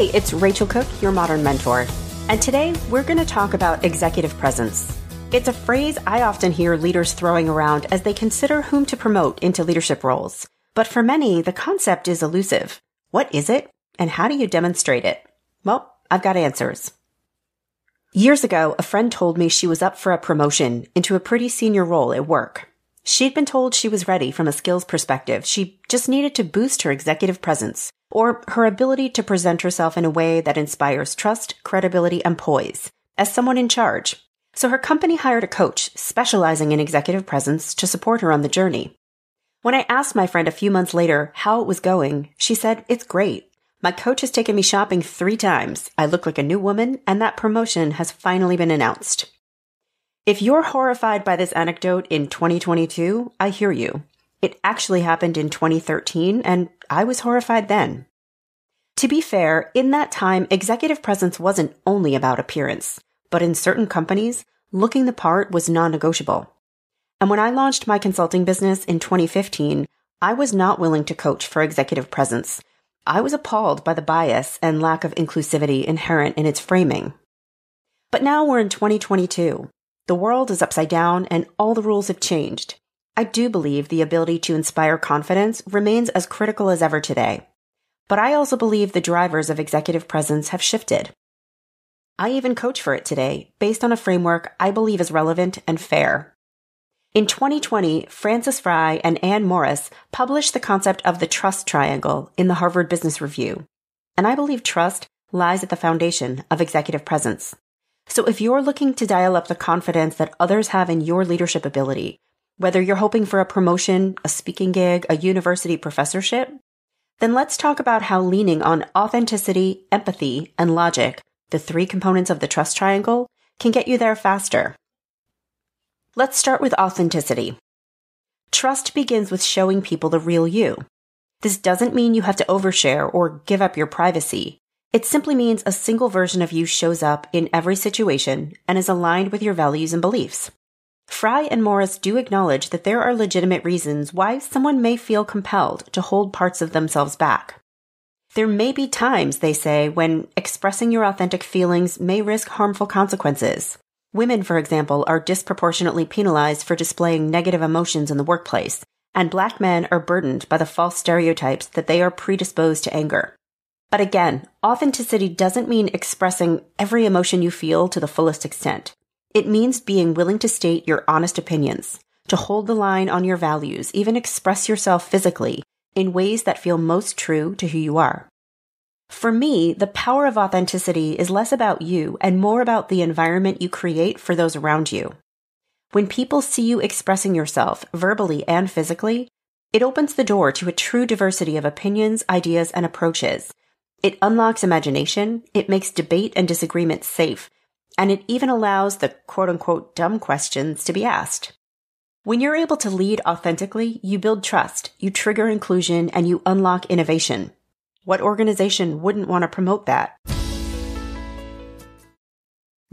Hey, it's Rachel Cooke, your modern mentor. And today we're going to talk about executive presence. It's a phrase I often hear leaders throwing around as they consider whom to promote into leadership roles. But for many, the concept is elusive. What is it? And how do you demonstrate it? Well, I've got answers. Years ago, a friend told me she was up for a promotion into a pretty senior role at work. She'd been told she was ready from a skills perspective. She just needed to boost her executive presence or her ability to present herself in a way that inspires trust, credibility, and poise as someone in charge. So her company hired a coach specializing in executive presence to support her on the journey. When I asked my friend a few months later how it was going, she said, It's great. My coach has taken me shopping three times. I look like a new woman, and that promotion has finally been announced. If you're horrified by this anecdote in 2022, I hear you. It actually happened in 2013, and I was horrified then. To be fair, in that time, executive presence wasn't only about appearance, but in certain companies, looking the part was non negotiable. And when I launched my consulting business in 2015, I was not willing to coach for executive presence. I was appalled by the bias and lack of inclusivity inherent in its framing. But now we're in 2022. The world is upside down and all the rules have changed. I do believe the ability to inspire confidence remains as critical as ever today. But I also believe the drivers of executive presence have shifted. I even coach for it today based on a framework I believe is relevant and fair. In 2020, Frances Frei and Anne Morris published the concept of the trust triangle in the Harvard Business Review. And I believe trust lies at the foundation of executive presence. So if you're looking to dial up the confidence that others have in your leadership ability, whether you're hoping for a promotion, a speaking gig, a university professorship, then let's talk about how leaning on authenticity, empathy, and logic, the three components of the trust triangle, can get you there faster. Let's start with authenticity. Trust begins with showing people the real you. This doesn't mean you have to overshare or give up your privacy. It simply means a single version of you shows up in every situation and is aligned with your values and beliefs. Frei and Morris do acknowledge that there are legitimate reasons why someone may feel compelled to hold parts of themselves back. There may be times, they say, when expressing your authentic feelings may risk harmful consequences. Women, for example, are disproportionately penalized for displaying negative emotions in the workplace, and black men are burdened by the false stereotypes that they are predisposed to anger. But again, authenticity doesn't mean expressing every emotion you feel to the fullest extent. It means being willing to state your honest opinions, to hold the line on your values, even express yourself physically in ways that feel most true to who you are. For me, the power of authenticity is less about you and more about the environment you create for those around you. When people see you expressing yourself verbally and physically, it opens the door to a true diversity of opinions, ideas, and approaches. It unlocks imagination, it makes debate and disagreement safe, and it even allows the quote unquote dumb questions to be asked. When you're able to lead authentically, you build trust, you trigger inclusion, and you unlock innovation. What organization wouldn't want to promote that?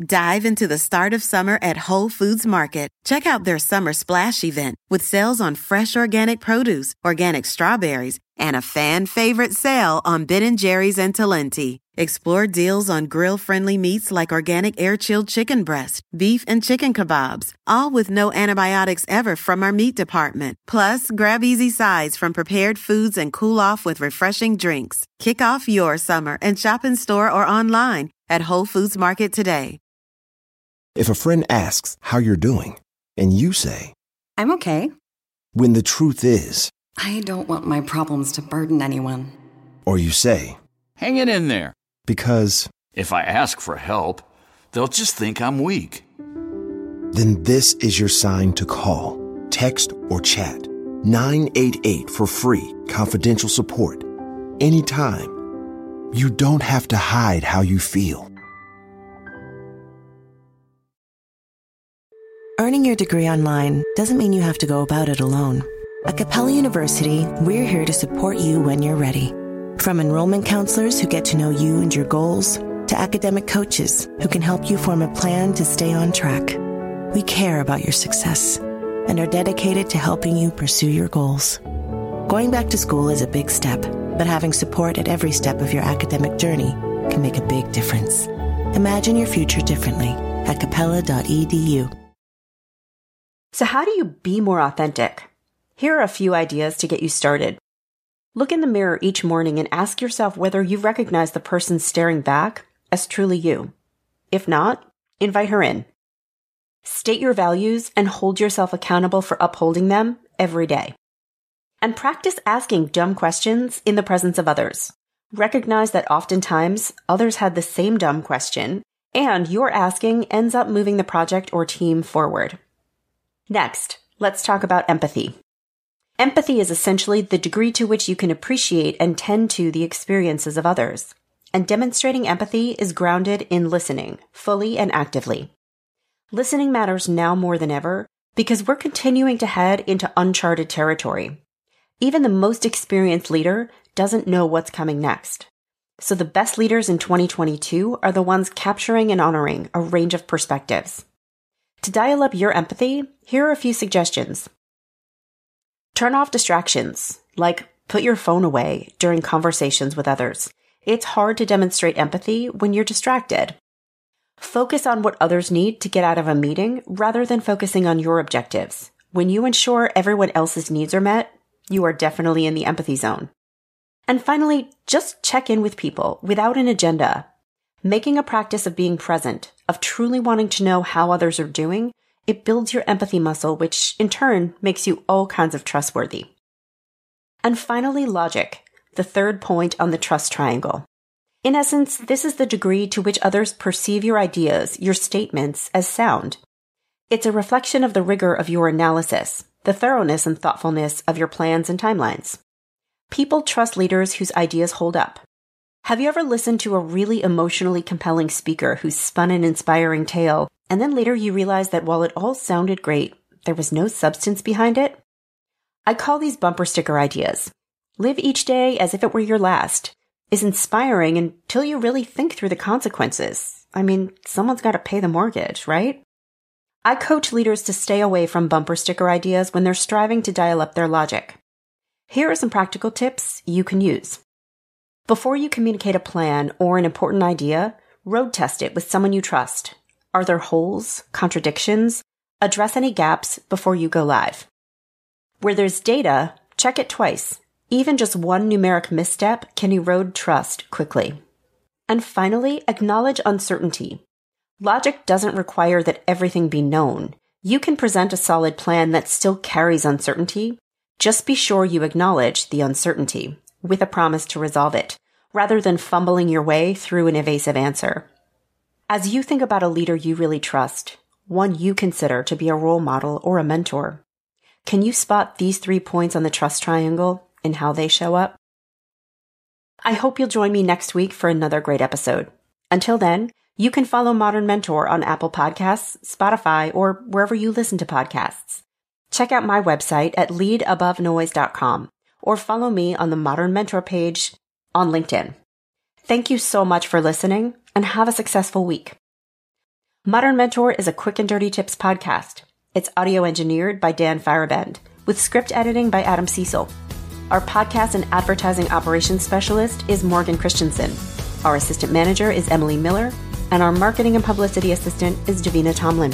Dive into the start of summer at Whole Foods Market. Check out their summer splash event with sales on fresh organic produce, organic strawberries, and a fan favorite sale on Ben & Jerry's and Talenti. Explore deals on grill-friendly meats like organic air-chilled chicken breast, beef and chicken kebabs, all with no antibiotics ever from our meat department. Plus, grab easy sides from prepared foods and cool off with refreshing drinks. Kick off your summer and shop in store or online at Whole Foods Market today. If a friend asks how you're doing, and you say, I'm okay. when the truth is, I don't want my problems to burden anyone. or you say, Hang it in there. because, If I ask for help, they'll just think I'm weak. then this is your sign to call, text, or chat 988 for free, confidential support. Anytime. You don't have to hide how you feel. Earning your degree online doesn't mean you have to go about it alone. At Capella University, we're here to support you when you're ready. From enrollment counselors who get to know you and your goals, to academic coaches who can help you form a plan to stay on track. We care about your success and are dedicated to helping you pursue your goals. Going back to school is a big step, but having support at every step of your academic journey can make a big difference. Imagine your future differently at capella.edu. So, how do you be more authentic? Here are a few ideas to get you started. Look in the mirror each morning and ask yourself whether you recognize the person staring back as truly you. If not, invite her in. State your values and hold yourself accountable for upholding them every day. And practice asking dumb questions in the presence of others. Recognize that oftentimes others had the same dumb question, and your asking ends up moving the project or team forward. Next, let's talk about empathy. Empathy is essentially the degree to which you can appreciate and tend to the experiences of others. And demonstrating empathy is grounded in listening, fully and actively. Listening matters now more than ever because we're continuing to head into uncharted territory. Even the most experienced leader doesn't know what's coming next. So the best leaders in 2022 are the ones capturing and honoring a range of perspectives. To dial up your empathy, here are a few suggestions. Turn off distractions, like put your phone away during conversations with others. It's hard to demonstrate empathy when you're distracted. Focus on what others need to get out of a meeting rather than focusing on your objectives. When you ensure everyone else's needs are met, you are definitely in the empathy zone. And finally, just check in with people without an agenda. Making a practice of being present, of truly wanting to know how others are doing, it builds your empathy muscle, which in turn makes you all kinds of trustworthy. And finally, logic, the third point on the trust triangle. In essence, this is the degree to which others perceive your ideas, your statements, as sound. It's a reflection of the rigor of your analysis, the thoroughness and thoughtfulness of your plans and timelines. People trust leaders whose ideas hold up. Have you ever listened to a really emotionally compelling speaker who spun an inspiring tale, and then later you realize that while it all sounded great, there was no substance behind it? I call these bumper sticker ideas. Live each day as if it were your last is inspiring until you really think through the consequences. I mean, someone's got to pay the mortgage, right? I coach leaders to stay away from bumper sticker ideas when they're striving to dial up their logic. Here are some practical tips you can use. Before you communicate a plan or an important idea, road test it with someone you trust. Are there holes, contradictions? Address any gaps before you go live. Where there's data, check it twice. Even just one numeric misstep can erode trust quickly. And finally, acknowledge uncertainty. Logic doesn't require that everything be known. You can present a solid plan that still carries uncertainty. Just be sure you acknowledge the uncertainty with a promise to resolve it, rather than fumbling your way through an evasive answer. As you think about a leader you really trust, one you consider to be a role model or a mentor, can you spot these three points on the trust triangle and how they show up? I hope you'll join me next week for another great episode. Until then, you can follow Modern Mentor on Apple Podcasts, Spotify, or wherever you listen to podcasts. Check out my website at leadabovenoise.com or follow me on the Modern Mentor page on LinkedIn. Thank you so much for listening and have a successful week. Modern Mentor is a quick and dirty tips podcast. It's audio engineered by Dan Feierabend, with script editing by Adam Cecil. Our podcast and advertising operations specialist is Morgan Christensen. Our assistant manager is Emily Miller, and our marketing and publicity assistant is Davina Tomlin.